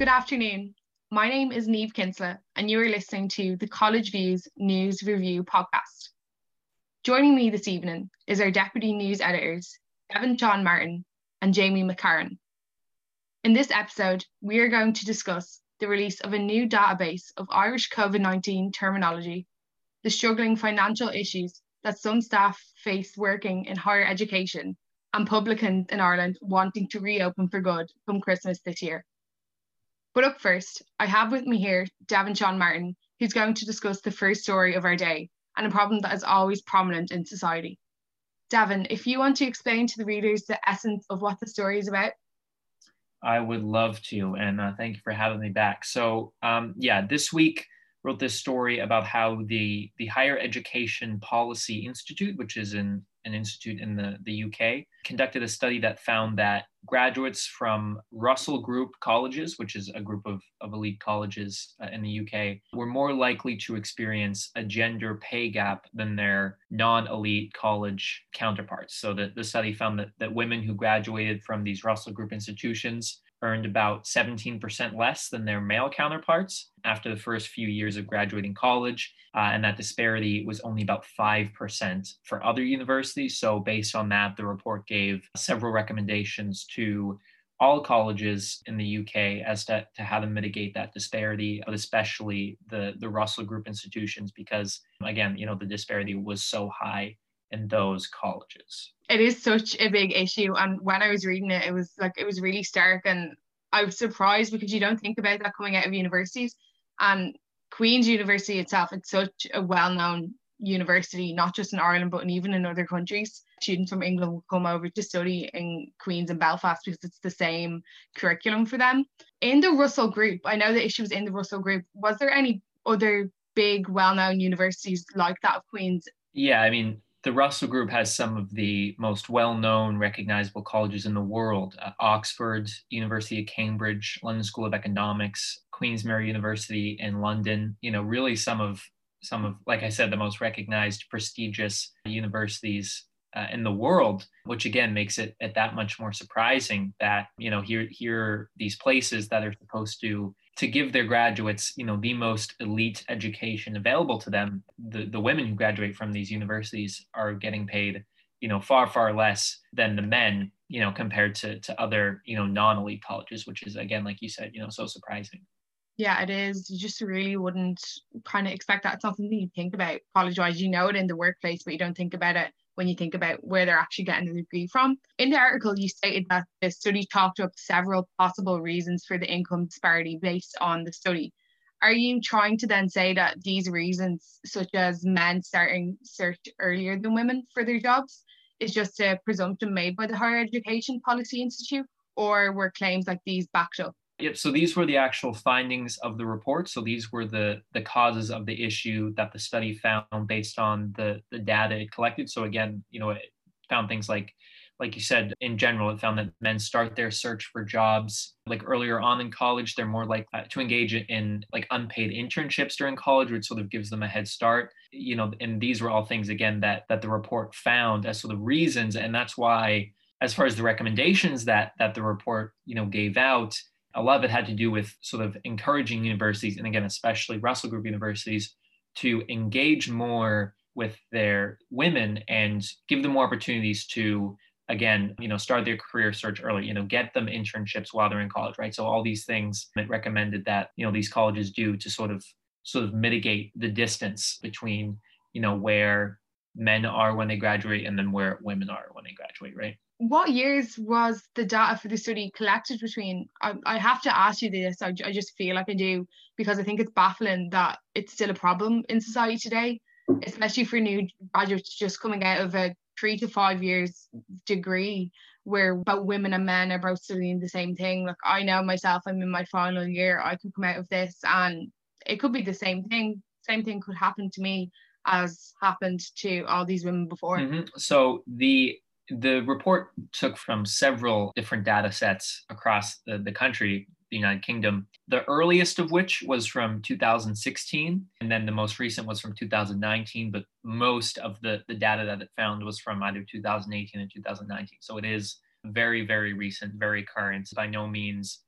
Good afternoon. My name is Neve Kinsella, and you are listening to the College Views News Review podcast. Joining me this evening is our Deputy News Editors, Devon John Martin and Jamie McCarran. In this episode, we are going to discuss the release of a new database of Irish COVID 19 terminology, the struggling financial issues that some staff face working in higher education, and publicans in Ireland wanting to reopen for good come Christmas this year. But up first, I have with me here Devon Sean Martin, who's going to discuss the first story of our day and a problem that is always prominent in society. Devon, if you want to explain to the readers the essence of what the story is about. I would love to, and uh, thank you for having me back. So, um, yeah, this week wrote this story about how the the Higher Education Policy Institute, which is in an institute in the, the UK, conducted a study that found that graduates from Russell Group colleges, which is a group of, of elite colleges uh, in the UK, were more likely to experience a gender pay gap than their non elite college counterparts. So the, the study found that, that women who graduated from these Russell Group institutions earned about 17% less than their male counterparts after the first few years of graduating college. Uh, and that disparity was only about 5% for other universities. So, based on that, the report gave several recommendations to all colleges in the UK as to, to how to mitigate that disparity, but especially the, the Russell Group institutions, because again, you know, the disparity was so high in those colleges. It is such a big issue. And when I was reading it, it was like, it was really stark. And I was surprised because you don't think about that coming out of universities. And Queen's University itself, it's such a well known university, not just in Ireland, but even in other countries. Students from England will come over to study in Queen's and Belfast because it's the same curriculum for them. In the Russell Group, I know the issue was in the Russell Group. Was there any other big, well known universities like that of Queen's? Yeah, I mean, the Russell Group has some of the most well-known, recognizable colleges in the world: uh, Oxford, University of Cambridge, London School of Economics, Queen's Mary University in London. You know, really some of some of, like I said, the most recognized, prestigious universities uh, in the world, which again makes it, it that much more surprising that you know here here these places that are supposed to to give their graduates, you know, the most elite education available to them, the, the women who graduate from these universities are getting paid, you know, far, far less than the men, you know, compared to, to other, you know, non-elite colleges, which is again, like you said, you know, so surprising. Yeah, it is. You just really wouldn't kind of expect that. It's not something you think about college wise. You know it in the workplace, but you don't think about it when you think about where they're actually getting the degree from. In the article, you stated that the study talked up several possible reasons for the income disparity based on the study. Are you trying to then say that these reasons, such as men starting search earlier than women for their jobs, is just a presumption made by the Higher Education Policy Institute, or were claims like these backed up? Yep. So these were the actual findings of the report. So these were the the causes of the issue that the study found based on the the data it collected. So again, you know, it found things like like you said, in general, it found that men start their search for jobs like earlier on in college. They're more likely uh, to engage in like unpaid internships during college, which sort of gives them a head start. You know, and these were all things again that that the report found as sort of reasons, and that's why, as far as the recommendations that that the report you know gave out, a lot of it had to do with sort of encouraging universities, and again, especially Russell Group universities, to engage more with their women and give them more opportunities to again you know start their career search early you know get them internships while they're in college right? So all these things it recommended that you know these colleges do to sort of sort of mitigate the distance between you know where men are when they graduate and then where women are when they graduate right what years was the data for the study collected between? I, I have to ask you this. I, I just feel like I do because I think it's baffling that it's still a problem in society today, especially for new graduates just coming out of a three to five years degree where both women and men are both studying the same thing. Like I know myself, I'm in my final year. I could come out of this and it could be the same thing. Same thing could happen to me as happened to all these women before. Mm-hmm. So the the report took from several different data sets across the, the country, the United Kingdom, the earliest of which was from 2016, and then the most recent was from 2019, but most of the, the data that it found was from either 2018 and 2019. So it is very, very recent, very current. By no means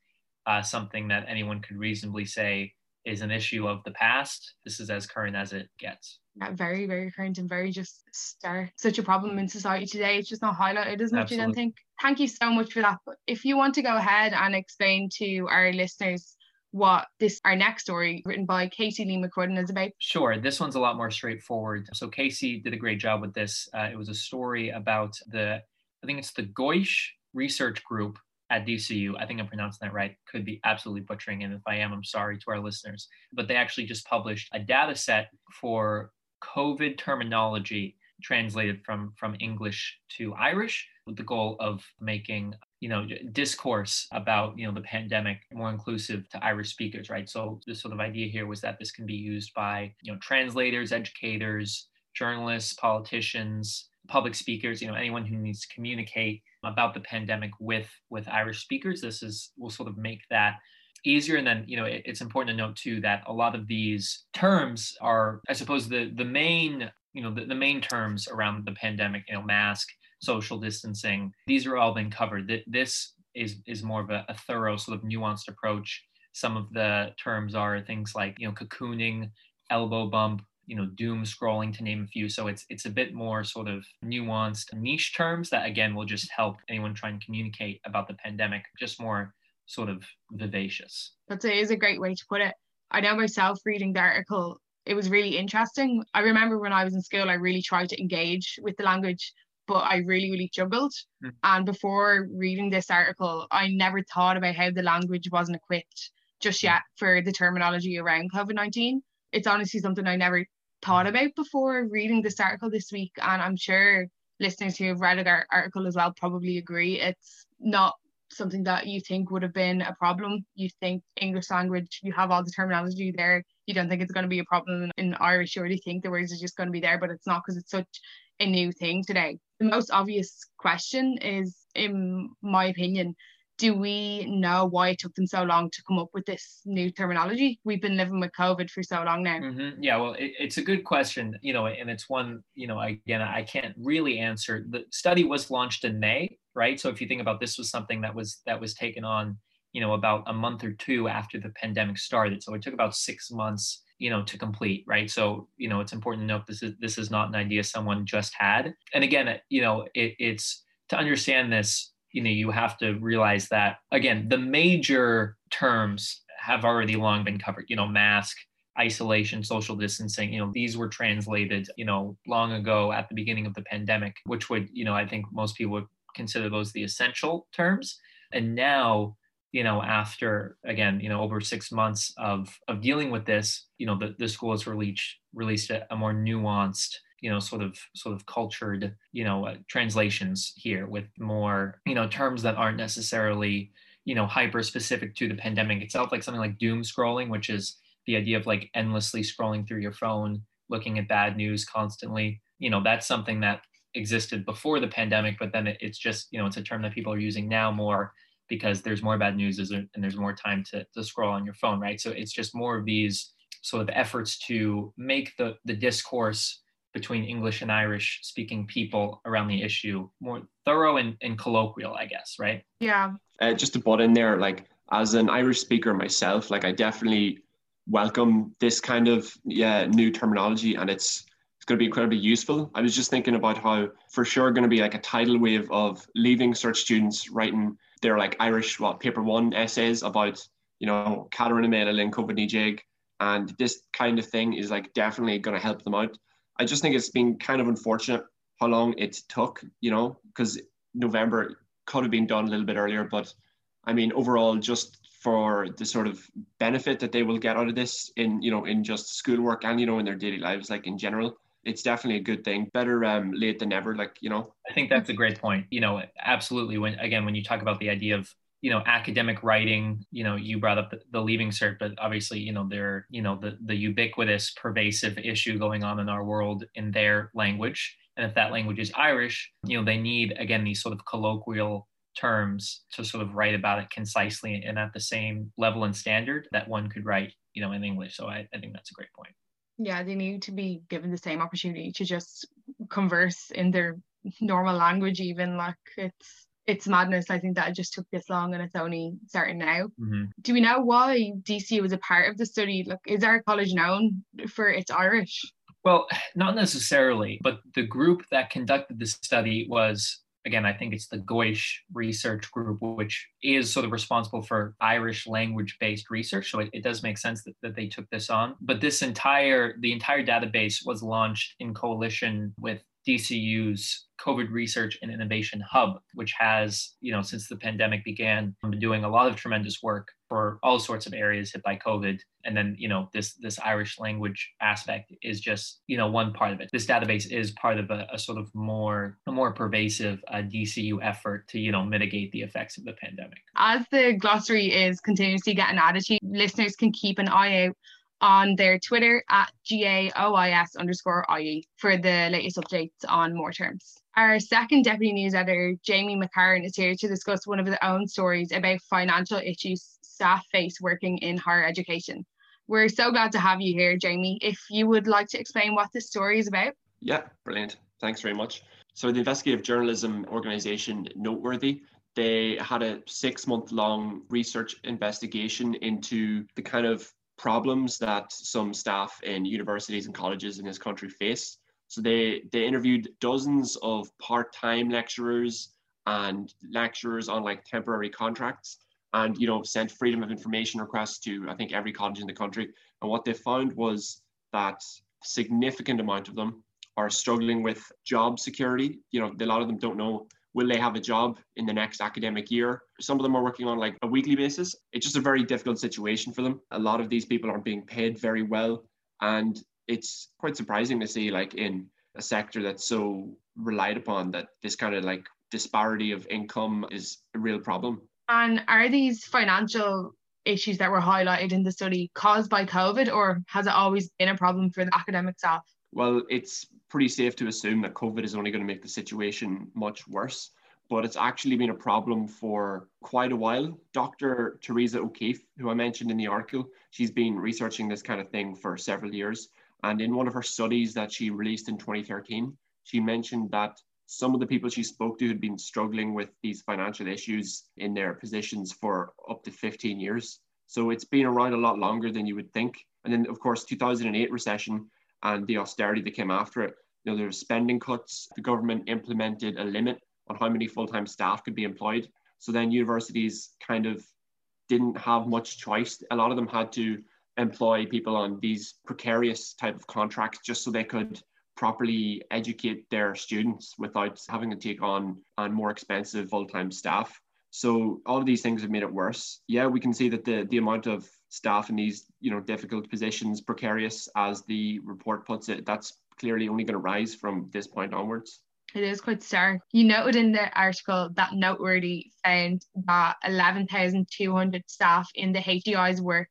uh, something that anyone could reasonably say is an issue of the past. This is as current as it gets. Yeah, very, very current and very just start such a problem in society today. It's just not highlighted as much. I don't think. Thank you so much for that. But if you want to go ahead and explain to our listeners what this our next story written by Casey Lee McCrudden is about? Sure. This one's a lot more straightforward. So Casey did a great job with this. Uh, it was a story about the I think it's the Gaois Research Group at DCU. I think I'm pronouncing that right. Could be absolutely butchering it. If I am, I'm sorry to our listeners. But they actually just published a data set for COVID terminology translated from from English to Irish with the goal of making you know discourse about you know the pandemic more inclusive to irish speakers right? So the sort of idea here was that this can be used by you know translators educators journalists politicians public speakers you know anyone who needs to communicate about the pandemic with with irish speakers. This is will sort of make that easier and then you know it, it's important to note too that a lot of these terms are i suppose the the main you know the, the main terms around the pandemic you know mask social distancing. These are all been covered. That This is is more of a, a thorough sort of nuanced approach. Some of the terms are things like you know cocooning, elbow bump, you know doom scrolling to name a few so it's it's a bit more sort of nuanced niche terms that again will just help anyone try and communicate about the pandemic just more sort of vivacious that is a great way to put it i know myself reading the article it was really interesting i remember when i was in school i really tried to engage with the language but I really, really struggled. Mm. And before reading this article, I never thought about how the language wasn't equipped just hmm. yet for the terminology around COVID 19. It's honestly something I never thought about before reading this article this week. And I'm sure listeners who have read our article as well probably agree. It's not something that you think would have been a problem. You think English language, you have all the terminology there. You don't think it's going to be a problem in Irish. You already think the words are just going to be there, but it's not because it's such a new thing today. The most obvious question is, in my opinion, do we know why it took them so long to come up with this new terminology? We've been living with COVID for so long now. Mm-hmm. Yeah, well, it, it's a good question, you know, and it's one, you know, again, I can't really answer. The study was launched in May, right? So if you think about this was something that was that was taken on, you know, about a month or two after the pandemic started. So it took about six months you know to complete right so you know it's important to note this is this is not an idea someone just had and again you know it, it's to understand this you know you have to realize that again the major terms have already long been covered you know mask isolation social distancing you know these were translated you know long ago at the beginning of the pandemic which would you know i think most people would consider those the essential terms and now you know, after again, you know, over six months of of dealing with this, you know, the, the school has released released a, a more nuanced, you know, sort of sort of cultured, you know, uh, translations here with more, you know, terms that aren't necessarily, you know, hyper specific to the pandemic itself, like something like doom scrolling, which is the idea of like endlessly scrolling through your phone, looking at bad news constantly. You know, that's something that existed before the pandemic, but then it, it's just, you know, it's a term that people are using now more because there's more bad news and there's more time to, to scroll on your phone, right? So it's just more of these sort of efforts to make the, the discourse between English and Irish speaking people around the issue more thorough and, and colloquial, I guess, right? Yeah. Uh, just to butt in there, like as an Irish speaker myself, like I definitely welcome this kind of yeah new terminology and it's it's going to be incredibly useful. I was just thinking about how for sure going to be like a tidal wave of leaving cert students writing they're like Irish what paper one essays about you know Catherine Amela and COVID jig and this kind of thing is like definitely going to help them out. I just think it's been kind of unfortunate how long it took, you know, because November could have been done a little bit earlier, but I mean overall just for the sort of benefit that they will get out of this in you know in just schoolwork and you know in their daily lives like in general it's definitely a good thing. Better um, late than never, like you know. I think that's a great point. You know, absolutely. When again, when you talk about the idea of you know academic writing you know you brought up the, the, leaving cert but obviously you know there you know the the ubiquitous pervasive issue going on in our world in their language and if that language is irish you know they need again these sort of colloquial terms to sort of write about it concisely and at the same level and standard that one could write you know in english so i, I think that's a great point yeah they need to be given the same opportunity to just converse in their normal language even like it's it's madness. I think that it just took this long and it's only starting now. Mm-hmm. Do we know why DCU was a part of the study? Like, is our college known for its Irish? Well, not necessarily, but the group that conducted the study was again, I think it's the Gaois Research Group, which is sort of responsible for Irish language based research. So it, it, does make sense that, that they took this on. But this entire, the entire database was launched in coalition with DCU's COVID Research and Innovation Hub, which has, you know, since the pandemic began, been doing a lot of tremendous work for all sorts of areas hit by COVID. And then, you know, this this Irish language aspect is just, you know, one part of it. This database is part of a, a sort of more a more pervasive uh, DCU effort to, you know, mitigate the effects of the pandemic. As the glossary is continuously getting added to, listeners can keep an eye out on their Twitter at GAOIS underscore IE for the latest updates on more terms. Our second deputy news editor, Jamie McCarran, is here to discuss one of his own stories about financial issues staff face working in higher education. We're so glad to have you here, Jamie. If you would like to explain what this story is about. Yeah, brilliant. Thanks very much. So, the investigative journalism organization Noteworthy they had a six month long research investigation into the kind of problems that some staff in universities and colleges in this country face. So they they interviewed dozens of part-time lecturers and lecturers on like temporary contracts and you know sent freedom of information requests to I think every college in the country. And what they found was that significant amount of them are struggling with job security. You know, a lot of them don't know will they have a job in the next academic year? Some of them are working on like a weekly basis. It's just a very difficult situation for them. A lot of these people aren't being paid very well. And it's quite surprising to see like in a sector that's so relied upon that this kind of like disparity of income is a real problem. And are these financial issues that were highlighted in the study caused by covid or has it always been a problem for the academic staff well, it's pretty safe to assume that COVID is only going to make the situation much worse, but it's actually been a problem for quite a while. Dr. Teresa O'Keefe, who I mentioned in the article, she's been researching this kind of thing for several years. And in one of her studies that she released in 2013, she mentioned that some of the people she spoke to had been struggling with these financial issues in their positions for up to 15 years. So it's been around a lot longer than you would think. And then, of course, 2008 recession and the austerity that came after it. You know, there were spending cuts. The government implemented a limit on how many full-time staff could be employed. So then universities kind of didn't have much choice. A lot of them had to employ people on these precarious type of contracts just so they could properly educate their students without having to take on on more expensive full-time staff. So all of these things have made it worse. Yeah, we can see that the the amount of staff in these you know difficult positions, precarious as the report puts it, that's clearly only going to rise from this point onwards. It is quite stark. You noted in the article that Noteworthy found that 11,200 staff in the HEI's work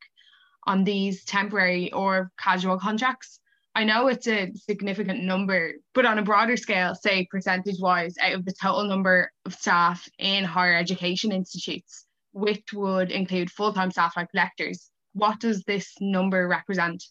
on these temporary or casual contracts. I know it's a significant number, but on a broader scale, say percentage wise, out of the total number of staff in higher education institutes, which would include full time staff like lectors, what does this number represent?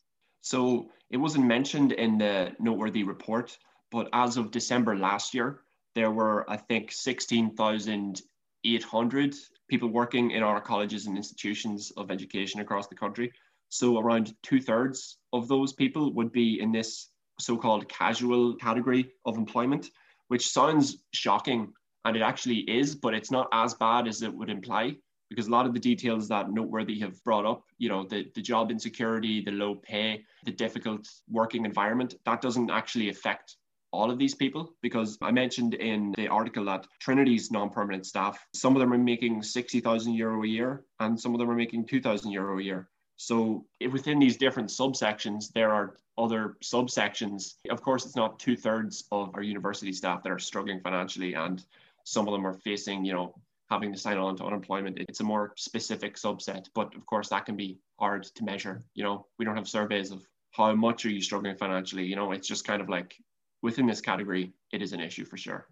So it wasn't mentioned in the noteworthy report, but as of December last year, there were, I think, 16,800 people working in our colleges and institutions of education across the country. So around two thirds of those people would be in this so-called casual category of employment, which sounds shocking, and it actually is, but it's not as bad as it would imply because a lot of the details that noteworthy have brought up, you know, the, the job insecurity, the low pay, the difficult working environment, that doesn't actually affect all of these people because I mentioned in the article that Trinity's non-permanent staff, some of them are making 60,000 euro a year and some of them are making 2,000 euro a year. So within these different subsections, there are other subsections. Of course, it's not two thirds of our university staff that are struggling financially, and some of them are facing, you know, having to sign on to unemployment. It's a more specific subset, but of course that can be hard to measure. You know, we don't have surveys of how much are you struggling financially. You know, it's just kind of like within this category, it is an issue for sure.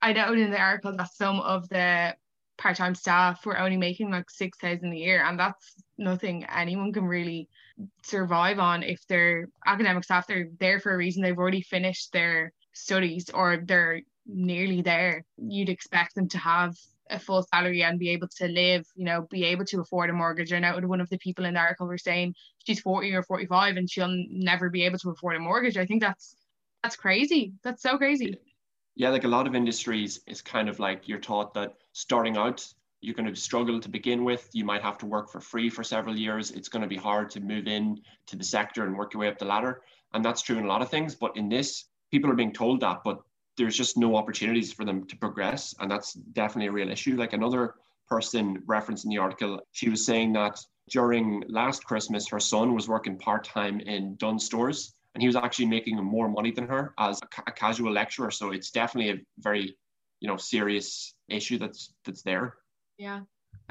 I noted in the article that some of the part-time staff were only making like six thousand a year, and that's nothing anyone can really survive on if they're academic staff. They're there for a reason. They've already finished their studies or they're nearly there. You'd expect them to have a full salary and be able to live, you know, be able to afford a mortgage. And know one of the people in the article were saying she's 40 or 45 and she'll never be able to afford a mortgage. I think that's that's crazy. That's so crazy. Yeah, like a lot of industries, it's kind of like you're taught that starting out, you're going to struggle to begin with. You might have to work for free for several years. It's going to be hard to move in to the sector and work your way up the ladder. And that's true in a lot of things. But in this, people are being told that, but there's just no opportunities for them to progress. And that's definitely a real issue. Like another person referenced in the article, she was saying that during last Christmas, her son was working part time in Dunnes Stores and he was actually making more money than her as a, ca- a casual lecturer. So it's definitely a very, you know, serious issue that's that's there. Yeah.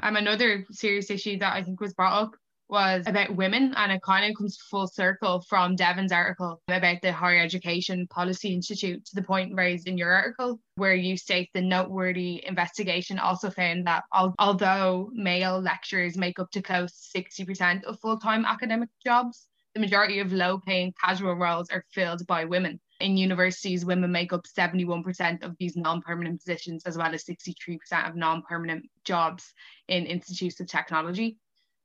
Um, another serious issue that I think was brought up was about women, and it kind of comes full circle from Devon's article about the Higher Education Policy Institute to the point raised in your article, where you state the noteworthy investigation also found that al- although male lecturers make up to close 60% of full time academic jobs, the majority of low paying casual roles are filled by women. In universities, women make up 71% of these non permanent positions, as well as 63% of non permanent jobs in institutes of technology.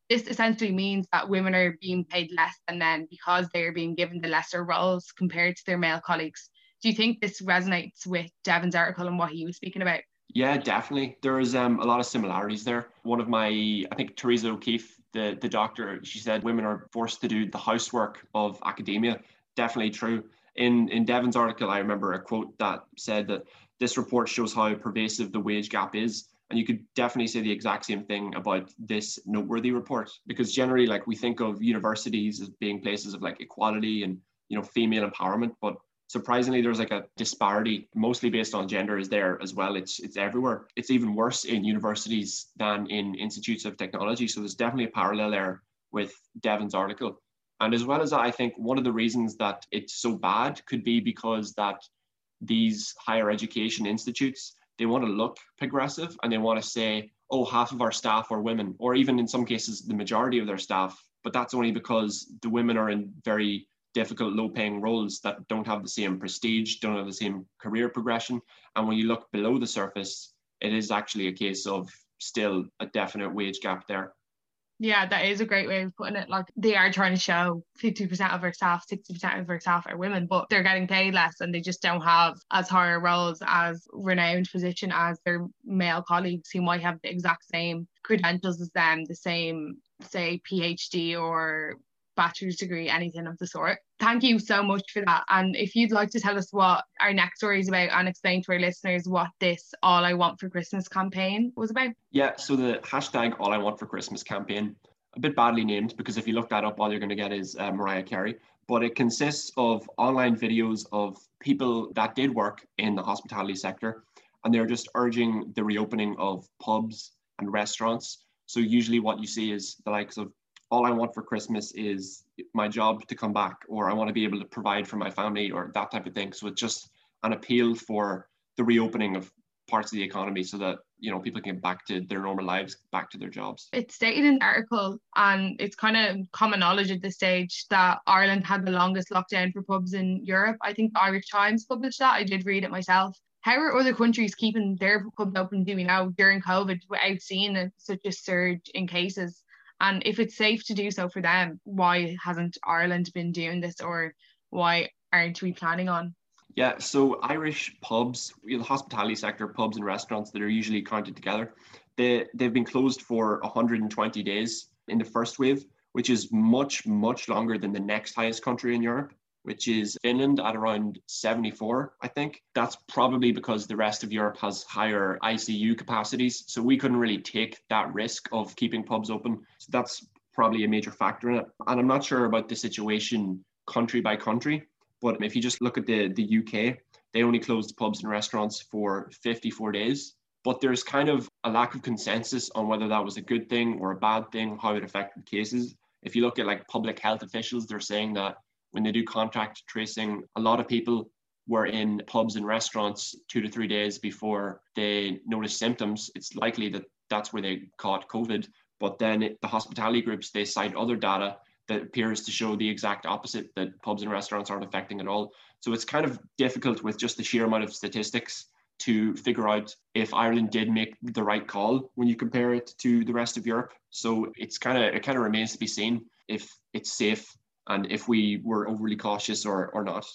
This essentially means that women are being paid less than men because they are being given the lesser roles compared to their male colleagues. Do you think this resonates with Devon's article and what he was speaking about? Yeah, definitely. There is um, a lot of similarities there. One of my, I think Teresa O'Keefe, the, the doctor, she said women are forced to do the housework of academia. Definitely true. In in Devon's article, I remember a quote that said that this report shows how pervasive the wage gap is and you could definitely say the exact same thing about this noteworthy report because generally, like we think of universities as being places of like equality and you know female empowerment, but surprisingly there's like a disparity mostly based on gender is there as well. It's it's everywhere. It's even worse in universities than in institutes of technology. So there's definitely a parallel there with devon's article and as well as that, i think one of the reasons that it's so bad could be because that these higher education institutes they want to look progressive and they want to say, oh, half of our staff are women, or even in some cases, the majority of their staff. But that's only because the women are in very difficult, low paying roles that don't have the same prestige, don't have the same career progression. And when you look below the surface, it is actually a case of still a definite wage gap there. Yeah, that is a great way of putting it. Like they are trying to show 50% of our staff, 60% of our staff are women, but they're getting paid less and they just don't have as higher roles as renowned position as their male colleagues who might have the exact same credentials as them, the same, say, PhD or bachelor's degree, anything of the sort. Thank you so much for that. And if you'd like to tell us what our next story is about and explain to our listeners what this All I Want for Christmas campaign was about. Yeah, so the hashtag All I Want for Christmas campaign, a bit badly named because if you look that up, all you're going to get is uh, Mariah Carey. But it consists of online videos of people that did work in the hospitality sector and they're just urging the reopening of pubs and restaurants. So usually what you see is the likes of all I want for Christmas is my job to come back, or I want to be able to provide for my family, or that type of thing. So it's just an appeal for the reopening of parts of the economy so that you know people can get back to their normal lives back to their jobs. It's stated in the article and it's kind of common knowledge at this stage that ireland had the longest lockdown for pubs in europe. I think the irish times published that. I did read it myself. How are other countries keeping their pubs open do we know during covid without seeing such a surge in cases and if it's safe to do so for them, why hasn't Ireland been doing this or why aren't we planning on? Yeah, so Irish pubs, the hospitality sector, pubs and restaurants that are usually counted together, they, they've been closed for 120 days in the first wave, which is much, much longer than the next highest country in Europe which is Finland at around 74, I think. That's probably because the rest of Europe has higher ICU capacities. So we couldn't really take that risk of keeping pubs open. So that's probably a major factor in it. And I'm not sure about the situation country by country, but if you just look at the, the UK, they only closed pubs and restaurants for 54 days. But there's kind of a lack of consensus on whether that was a good thing or a bad thing, how it affected cases. If you look at like public health officials, they're saying that when they do contact tracing, a lot of people were in pubs and restaurants two to three days before they noticed symptoms. It's likely that that's where they caught COVID. But then the hospitality groups, they cite other data that appears to show the exact opposite that pubs and restaurants aren't affecting at all. So it's kind of difficult with just the sheer amount of statistics to figure out if Ireland did make the right call when you compare it to the rest of Europe. So it's kind of it kind of remains to be seen if it's safe and if we were overly cautious or or not.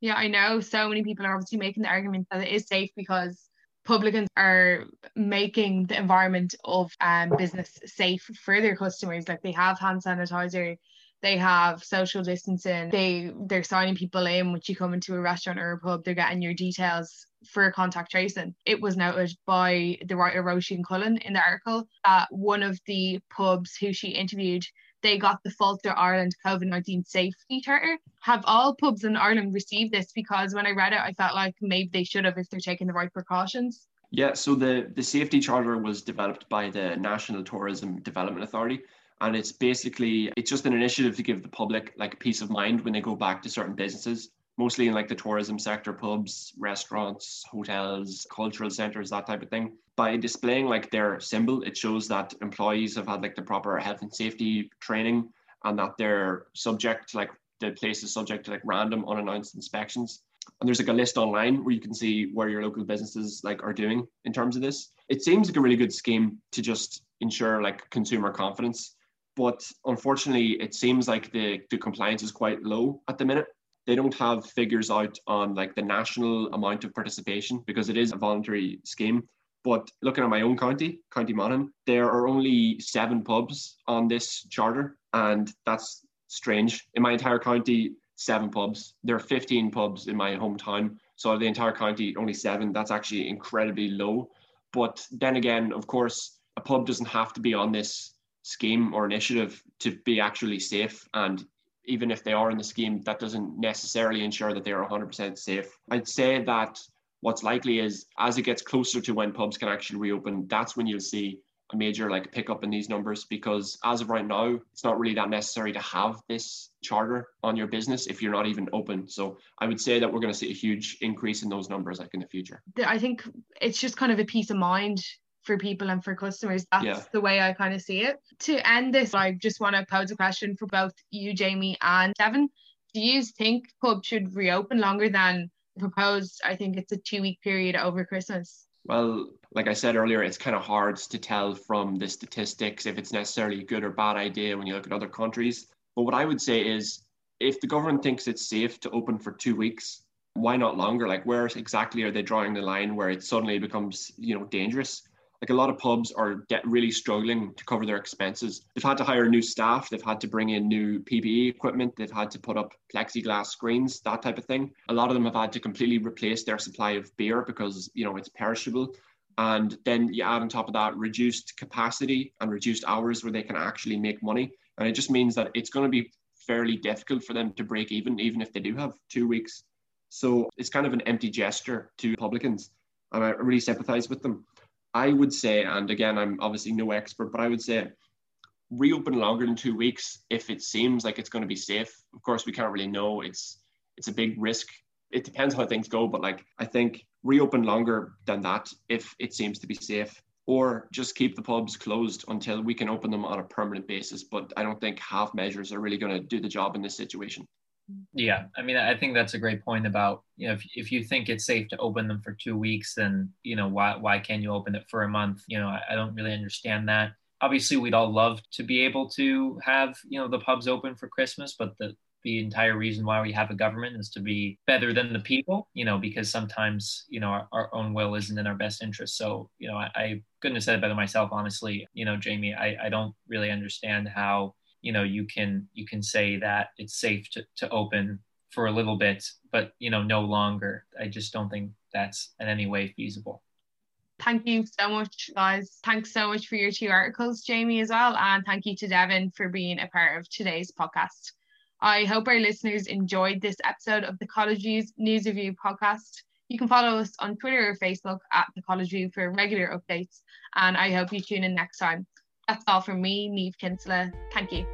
Yeah, I know so many people are obviously making the argument that it is safe because publicans are making the environment of um, business safe for their customers. Like they have hand sanitizer, they have social distancing, they they're signing people in when you come into a restaurant or a pub, they're getting your details for contact tracing. It was noted by the writer Roisin Cullen in the article that one of the pubs who she interviewed they got the Fáilte Ireland COVID 19 safety charter. Have all pubs in Ireland received this? Because when I read it, I felt like maybe they should have if they're taking the right precautions. Yeah, so the, the safety charter was developed by the National Tourism Development Authority. And it's basically it's just an initiative to give the public like peace of mind when they go back to certain businesses, mostly in like the tourism sector, pubs, restaurants, hotels, cultural centers, that type of thing by displaying like their symbol, it shows that employees have had like the proper health and safety training and that they're subject to like the place is subject to like random unannounced inspections. And there's like a list online where you can see where your local businesses like are doing in terms of this. It seems like a really good scheme to just ensure like consumer confidence. But unfortunately, it seems like the, the compliance is quite low at the minute they don't have figures out on like the national amount of participation because it is a voluntary scheme but looking at my own county, County Monaghan, there are only seven pubs on this charter, and that's strange. In my entire county, seven pubs. There are 15 pubs in my hometown. So the entire county, only seven. That's actually incredibly low. But then again, of course, a pub doesn't have to be on this scheme or initiative to be actually safe. And even if they are in the scheme, that doesn't necessarily ensure that they are 100% safe. I'd say that what's likely is as it gets closer to when pubs can actually reopen, that's when you'll see a major like pickup in these numbers because as of right now, it's not really that necessary to have this charter on your business if you're not even open. So I would say that we're going to see a huge increase in those numbers like in the future. I think it's just kind of a peace of mind for people and for customers. That's yeah. the way I kind of see it. To end this, I just want to pose a question for both you, Jamie, and Devin. Do you think pubs should reopen longer than proposed, I think it's a two week period over Christmas. Well, like I said earlier, it's kind of hard to tell from the statistics if it's necessarily a good or bad idea when you look at other countries. But what I would say is if the government thinks it's safe to open for two weeks, why not longer? Like where exactly are they drawing the line where it suddenly becomes, you know, dangerous? Like a lot of pubs are get really struggling to cover their expenses. They've had to hire new staff, they've had to bring in new PPE equipment, they've had to put up plexiglass screens, that type of thing. A lot of them have had to completely replace their supply of beer because you know it's perishable. And then you add on top of that reduced capacity and reduced hours where they can actually make money. And it just means that it's going to be fairly difficult for them to break even, even if they do have two weeks. So it's kind of an empty gesture to publicans. And I really sympathize with them. I would say, and again, I'm obviously no expert, but I would say reopen longer than two weeks if it seems like it's going to be safe. Of course, we can't really know. It's it's a big risk. It depends how things go, but like I think reopen longer than that if it seems to be safe, or just keep the pubs closed until we can open them on a permanent basis. But I don't think half measures are really going to do the job in this situation. Yeah, I mean, I think that's a great point about you know if, if you think it's safe to open them for two weeks, then you know why why can't you open it for a month? You know, I, I don't really understand that. Obviously, we'd all love to be able to have you know the pubs open for Christmas, but the the entire reason why we have a government is to be better than the people, you know, because sometimes, you know, our, our own will isn't in our best interest. So, you know, I, I couldn't have said it better myself, honestly. You know, Jamie, I, I don't really understand how you know you can you can say that it's safe to, to open for a little bit but you know no longer. I just don't think that's in any way feasible. Thank you so much guys. Thanks so much for your two articles jamie as well. And thank you to devin for being a part of today's podcast. I hope our listeners enjoyed this episode of the college news review podcast. You can follow us on twitter or facebook at the college view for regular updates. And i hope you tune in next time that's all from me, Neve Kinsella. Thank you.